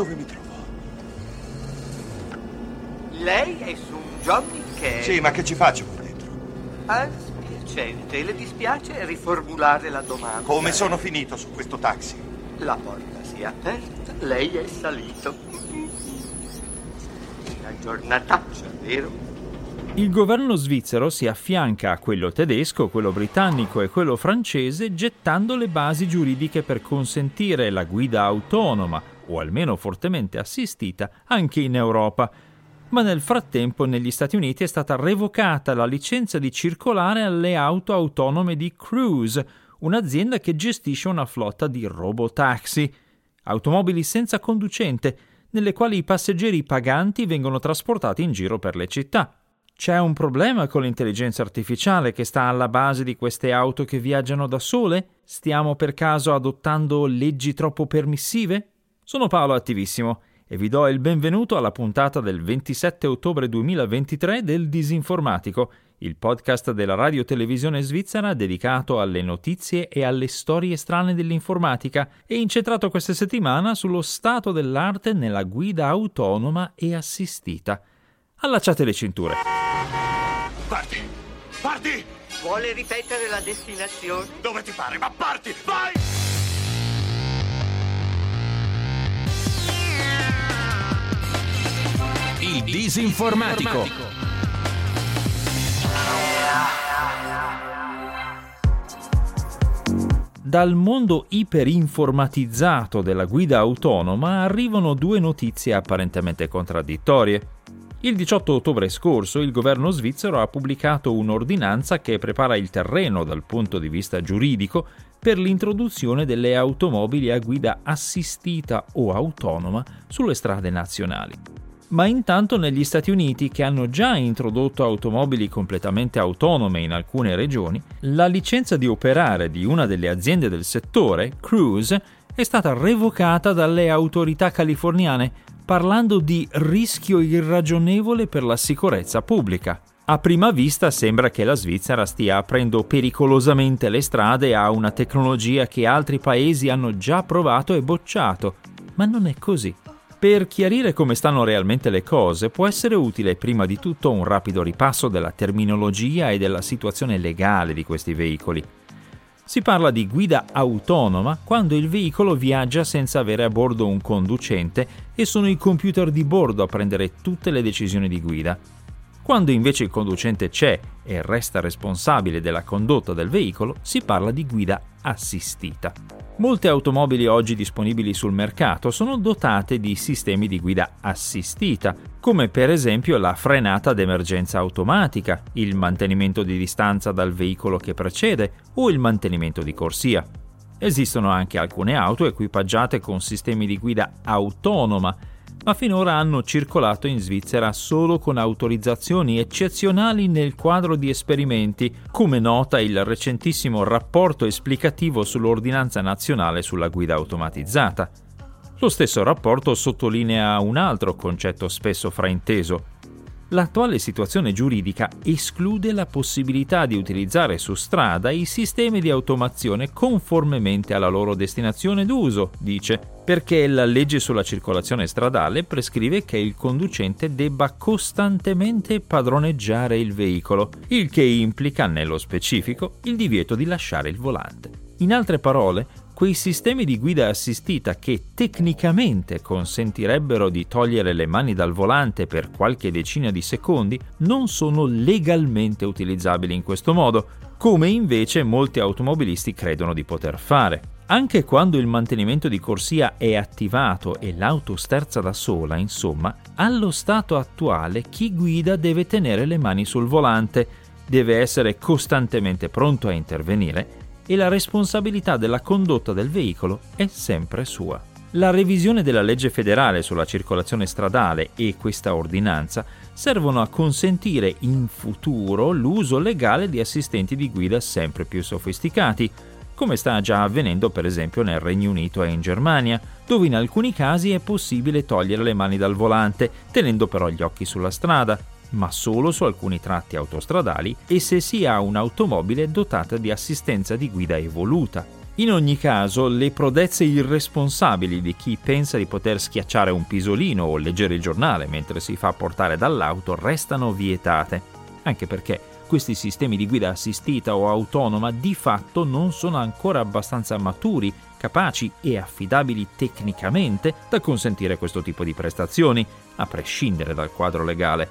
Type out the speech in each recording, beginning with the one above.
Dove mi trovo? Lei è su un Johnny che... Sì, ma che ci faccio qui dentro? Ah, spiacente. Le dispiace riformulare la domanda. Come sono finito su questo taxi? La porta si è aperta, lei è salito. Una giornataccia, vero? Il governo svizzero si affianca a quello tedesco, quello britannico e quello francese gettando le basi giuridiche per consentire la guida autonoma, o almeno fortemente assistita, anche in Europa. Ma nel frattempo negli Stati Uniti è stata revocata la licenza di circolare alle auto autonome di Cruise, un'azienda che gestisce una flotta di robotaxi, automobili senza conducente, nelle quali i passeggeri paganti vengono trasportati in giro per le città. C'è un problema con l'intelligenza artificiale che sta alla base di queste auto che viaggiano da sole? Stiamo per caso adottando leggi troppo permissive? Sono Paolo Attivissimo e vi do il benvenuto alla puntata del 27 ottobre 2023 del Disinformatico, il podcast della radio televisione svizzera dedicato alle notizie e alle storie strane dell'informatica e incentrato questa settimana sullo stato dell'arte nella guida autonoma e assistita. Allacciate le cinture. Parti! Parti! Vuole ripetere la destinazione? Dove ti pare, ma parti! Vai! Disinformatico. Dal mondo iperinformatizzato della guida autonoma arrivano due notizie apparentemente contraddittorie. Il 18 ottobre scorso il governo svizzero ha pubblicato un'ordinanza che prepara il terreno dal punto di vista giuridico per l'introduzione delle automobili a guida assistita o autonoma sulle strade nazionali. Ma intanto negli Stati Uniti, che hanno già introdotto automobili completamente autonome in alcune regioni, la licenza di operare di una delle aziende del settore, Cruise, è stata revocata dalle autorità californiane parlando di rischio irragionevole per la sicurezza pubblica. A prima vista sembra che la Svizzera stia aprendo pericolosamente le strade a una tecnologia che altri paesi hanno già provato e bocciato, ma non è così. Per chiarire come stanno realmente le cose può essere utile prima di tutto un rapido ripasso della terminologia e della situazione legale di questi veicoli. Si parla di guida autonoma quando il veicolo viaggia senza avere a bordo un conducente e sono i computer di bordo a prendere tutte le decisioni di guida. Quando invece il conducente c'è e resta responsabile della condotta del veicolo, si parla di guida assistita. Molte automobili oggi disponibili sul mercato sono dotate di sistemi di guida assistita, come per esempio la frenata d'emergenza automatica, il mantenimento di distanza dal veicolo che precede o il mantenimento di corsia. Esistono anche alcune auto equipaggiate con sistemi di guida autonoma, ma finora hanno circolato in Svizzera solo con autorizzazioni eccezionali nel quadro di esperimenti, come nota il recentissimo rapporto esplicativo sull'ordinanza nazionale sulla guida automatizzata. Lo stesso rapporto sottolinea un altro concetto spesso frainteso, l'attuale situazione giuridica esclude la possibilità di utilizzare su strada i sistemi di automazione conformemente alla loro destinazione d'uso, dice, perché la legge sulla circolazione stradale prescrive che il conducente debba costantemente padroneggiare il veicolo, il che implica nello specifico il divieto di lasciare il volante. In altre parole, quei sistemi di guida assistita che tecnicamente consentirebbero di togliere le mani dal volante per qualche decina di secondi non sono legalmente utilizzabili in questo modo, come invece molti automobilisti credono di poter fare. Anche quando il mantenimento di corsia è attivato e l'auto sterza da sola, insomma, allo stato attuale chi guida deve tenere le mani sul volante, deve essere costantemente pronto a intervenire e la responsabilità della condotta del veicolo è sempre sua. La revisione della legge federale sulla circolazione stradale e questa ordinanza servono a consentire in futuro l'uso legale di assistenti di guida sempre più sofisticati, come sta già avvenendo per esempio nel Regno Unito e in Germania, dove in alcuni casi è possibile togliere le mani dal volante, tenendo però gli occhi sulla strada, ma solo su alcuni tratti autostradali e se si ha un'automobile dotata di assistenza di guida evoluta. In ogni caso, le prodezze irresponsabili di chi pensa di poter schiacciare un pisolino o leggere il giornale mentre si fa portare dall'auto restano vietate, anche perché questi sistemi di guida assistita o autonoma di fatto non sono ancora abbastanza maturi, capaci e affidabili tecnicamente da consentire questo tipo di prestazioni, a prescindere dal quadro legale.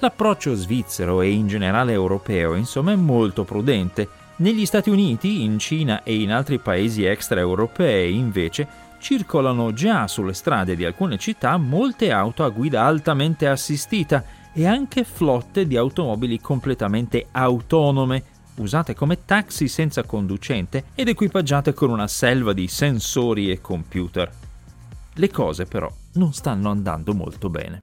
L'approccio svizzero e in generale europeo, insomma, è molto prudente negli Stati Uniti, in Cina e in altri paesi extraeuropei, invece, circolano già sulle strade di alcune città molte auto a guida altamente assistita e anche flotte di automobili completamente autonome, usate come taxi senza conducente ed equipaggiate con una selva di sensori e computer. Le cose però non stanno andando molto bene.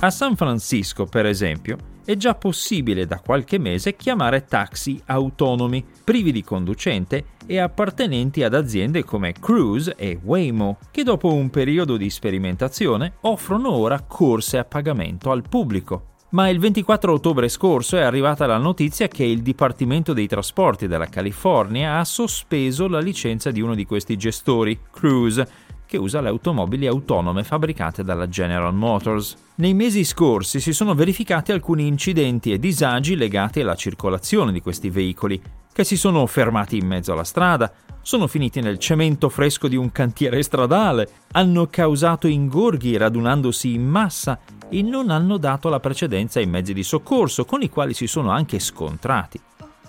A San Francisco, per esempio, è già possibile da qualche mese chiamare taxi autonomi, privi di conducente e appartenenti ad aziende come Cruise e Waymo, che dopo un periodo di sperimentazione offrono ora corse a pagamento al pubblico. Ma il 24 ottobre scorso è arrivata la notizia che il Dipartimento dei Trasporti della California ha sospeso la licenza di uno di questi gestori, Cruise, che usa le automobili autonome fabbricate dalla General Motors. Nei mesi scorsi si sono verificati alcuni incidenti e disagi legati alla circolazione di questi veicoli, che si sono fermati in mezzo alla strada, sono finiti nel cemento fresco di un cantiere stradale, hanno causato ingorghi radunandosi in massa e non hanno dato la precedenza ai mezzi di soccorso, con i quali si sono anche scontrati.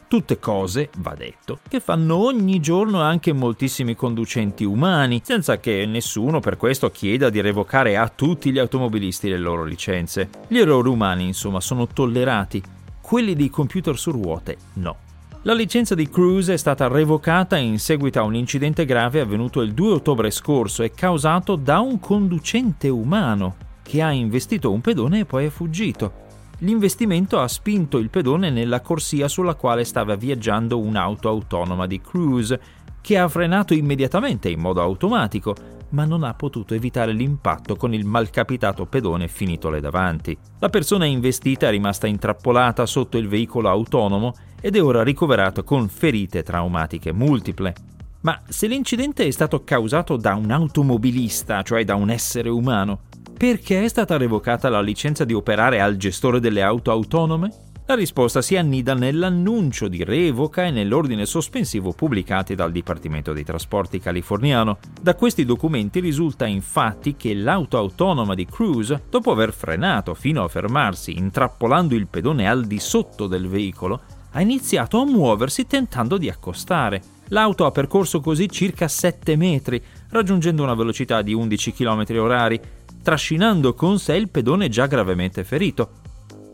Tutte cose, va detto, che fanno ogni giorno anche moltissimi conducenti umani, senza che nessuno per questo chieda di revocare a tutti gli automobilisti le loro licenze. Gli errori umani, insomma, sono tollerati, quelli dei computer su ruote no. La licenza di Cruise è stata revocata in seguito a un incidente grave avvenuto il 2 ottobre scorso e causato da un conducente umano che ha investito un pedone e poi è fuggito. L'investimento ha spinto il pedone nella corsia sulla quale stava viaggiando un'auto autonoma di Cruise, che ha frenato immediatamente in modo automatico, ma non ha potuto evitare l'impatto con il malcapitato pedone finitole davanti. La persona investita è rimasta intrappolata sotto il veicolo autonomo ed è ora ricoverato con ferite traumatiche multiple. Ma se l'incidente è stato causato da un automobilista, cioè da un essere umano, perché è stata revocata la licenza di operare al gestore delle auto autonome? La risposta si annida nell'annuncio di revoca e nell'ordine sospensivo pubblicati dal Dipartimento dei Trasporti californiano. Da questi documenti risulta infatti che l'auto autonoma di Cruise, dopo aver frenato fino a fermarsi intrappolando il pedone al di sotto del veicolo, ha iniziato a muoversi tentando di accostare. L'auto ha percorso così circa 7 metri, raggiungendo una velocità di 11 km orari trascinando con sé il pedone già gravemente ferito.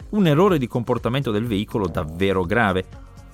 Un errore di comportamento del veicolo davvero grave,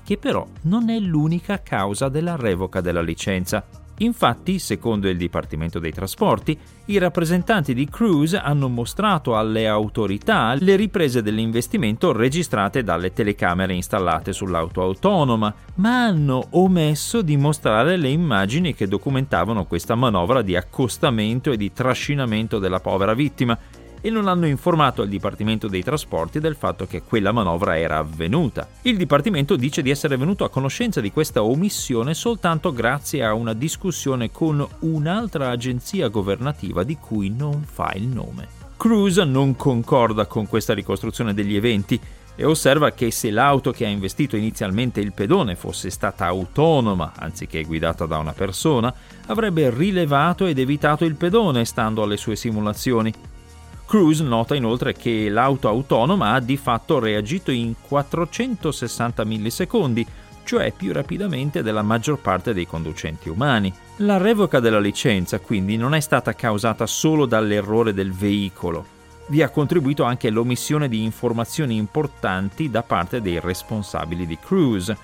che però non è l'unica causa della revoca della licenza. Infatti, secondo il Dipartimento dei Trasporti, i rappresentanti di Cruise hanno mostrato alle autorità le riprese dell'investimento registrate dalle telecamere installate sull'auto autonoma, ma hanno omesso di mostrare le immagini che documentavano questa manovra di accostamento e di trascinamento della povera vittima, e non hanno informato il Dipartimento dei Trasporti del fatto che quella manovra era avvenuta. Il Dipartimento dice di essere venuto a conoscenza di questa omissione soltanto grazie a una discussione con un'altra agenzia governativa di cui non fa il nome. Cruz non concorda con questa ricostruzione degli eventi e osserva che se l'auto che ha investito inizialmente il pedone fosse stata autonoma anziché guidata da una persona, avrebbe rilevato ed evitato il pedone stando alle sue simulazioni. Cruise nota inoltre che l'auto autonoma ha di fatto reagito in 460 millisecondi, cioè più rapidamente della maggior parte dei conducenti umani. La revoca della licenza quindi non è stata causata solo dall'errore del veicolo, vi ha contribuito anche l'omissione di informazioni importanti da parte dei responsabili di Cruise.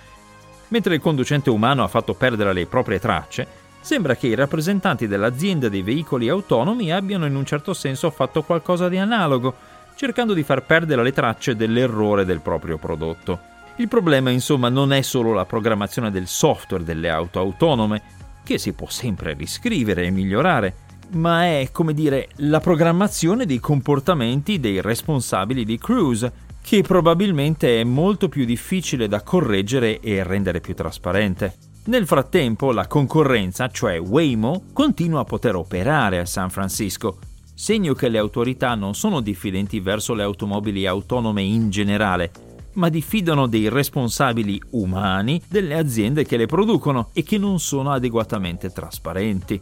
Mentre il conducente umano ha fatto perdere le proprie tracce, Sembra che i rappresentanti dell'azienda dei veicoli autonomi abbiano in un certo senso fatto qualcosa di analogo, cercando di far perdere le tracce dell'errore del proprio prodotto. Il problema insomma non è solo la programmazione del software delle auto autonome, che si può sempre riscrivere e migliorare, ma è, come dire, la programmazione dei comportamenti dei responsabili di Cruise, che probabilmente è molto più difficile da correggere e rendere più trasparente. Nel frattempo la concorrenza, cioè Waymo, continua a poter operare a San Francisco, segno che le autorità non sono diffidenti verso le automobili autonome in generale, ma diffidano dei responsabili umani delle aziende che le producono e che non sono adeguatamente trasparenti.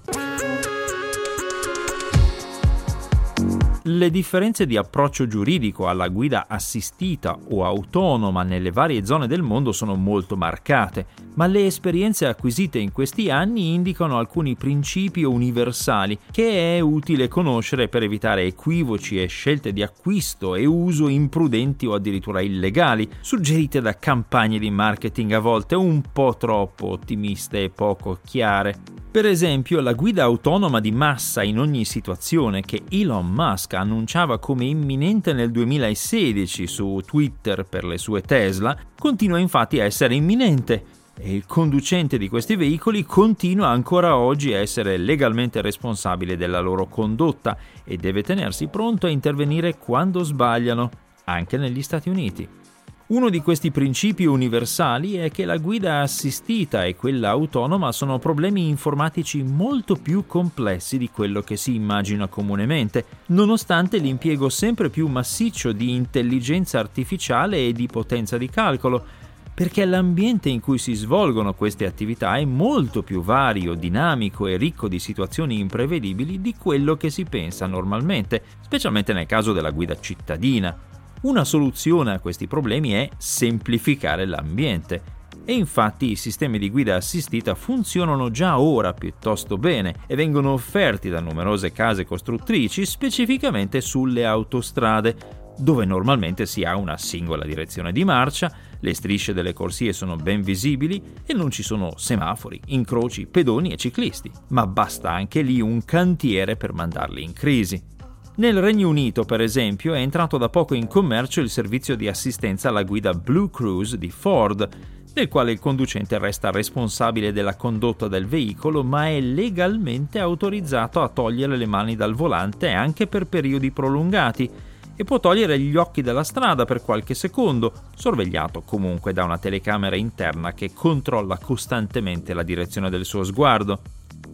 Le differenze di approccio giuridico alla guida assistita o autonoma nelle varie zone del mondo sono molto marcate, ma le esperienze acquisite in questi anni indicano alcuni principi universali che è utile conoscere per evitare equivoci e scelte di acquisto e uso imprudenti o addirittura illegali, suggerite da campagne di marketing a volte un po' troppo ottimiste e poco chiare. Per esempio, la guida autonoma di massa in ogni situazione che Elon Musk annunciava come imminente nel 2016 su Twitter per le sue Tesla, continua infatti a essere imminente e il conducente di questi veicoli continua ancora oggi a essere legalmente responsabile della loro condotta e deve tenersi pronto a intervenire quando sbagliano, anche negli Stati Uniti. Uno di questi principi universali è che la guida assistita e quella autonoma sono problemi informatici molto più complessi di quello che si immagina comunemente, nonostante l'impiego sempre più massiccio di intelligenza artificiale e di potenza di calcolo, perché l'ambiente in cui si svolgono queste attività è molto più vario, dinamico e ricco di situazioni imprevedibili di quello che si pensa normalmente, specialmente nel caso della guida cittadina. Una soluzione a questi problemi è semplificare l'ambiente. E infatti i sistemi di guida assistita funzionano già ora piuttosto bene e vengono offerti da numerose case costruttrici specificamente sulle autostrade, dove normalmente si ha una singola direzione di marcia, le strisce delle corsie sono ben visibili e non ci sono semafori, incroci, pedoni e ciclisti, ma basta anche lì un cantiere per mandarli in crisi. Nel Regno Unito, per esempio, è entrato da poco in commercio il servizio di assistenza alla guida Blue Cruise di Ford, nel quale il conducente resta responsabile della condotta del veicolo, ma è legalmente autorizzato a togliere le mani dal volante anche per periodi prolungati e può togliere gli occhi dalla strada per qualche secondo, sorvegliato comunque da una telecamera interna che controlla costantemente la direzione del suo sguardo.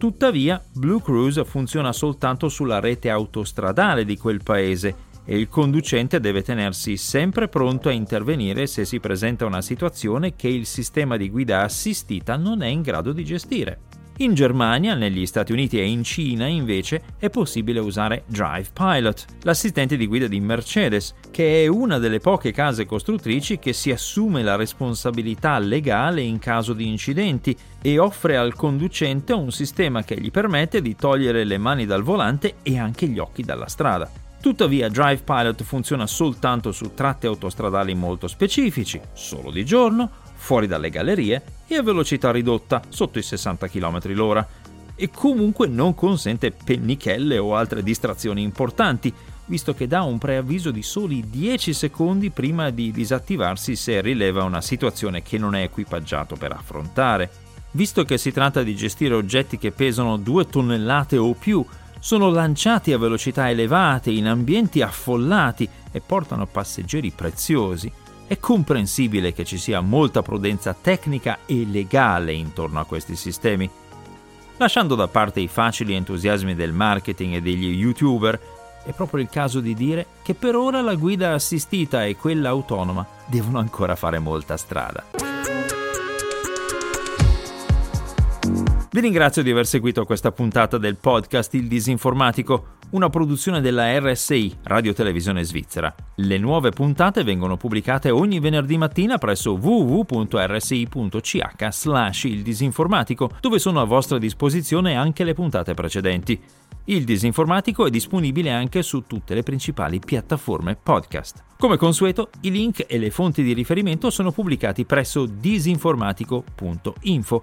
Tuttavia, Blue Cruise funziona soltanto sulla rete autostradale di quel paese e il conducente deve tenersi sempre pronto a intervenire se si presenta una situazione che il sistema di guida assistita non è in grado di gestire. In Germania, negli Stati Uniti e in Cina, invece, è possibile usare Drive Pilot, l'assistente di guida di Mercedes, che è una delle poche case costruttrici che si assume la responsabilità legale in caso di incidenti e offre al conducente un sistema che gli permette di togliere le mani dal volante e anche gli occhi dalla strada. Tuttavia Drive Pilot funziona soltanto su tratte autostradali molto specifici, solo di giorno, fuori dalle gallerie e a velocità ridotta, sotto i 60 km l'ora, e comunque non consente pennichelle o altre distrazioni importanti, visto che dà un preavviso di soli 10 secondi prima di disattivarsi se rileva una situazione che non è equipaggiato per affrontare. Visto che si tratta di gestire oggetti che pesano 2 tonnellate o più, sono lanciati a velocità elevate in ambienti affollati e portano passeggeri preziosi, è comprensibile che ci sia molta prudenza tecnica e legale intorno a questi sistemi. Lasciando da parte i facili entusiasmi del marketing e degli youtuber, è proprio il caso di dire che per ora la guida assistita e quella autonoma devono ancora fare molta strada. Vi ringrazio di aver seguito questa puntata del podcast Il Disinformatico una produzione della RSI, Radio Televisione Svizzera. Le nuove puntate vengono pubblicate ogni venerdì mattina presso www.rsi.ch slash il disinformatico, dove sono a vostra disposizione anche le puntate precedenti. Il disinformatico è disponibile anche su tutte le principali piattaforme podcast. Come consueto, i link e le fonti di riferimento sono pubblicati presso disinformatico.info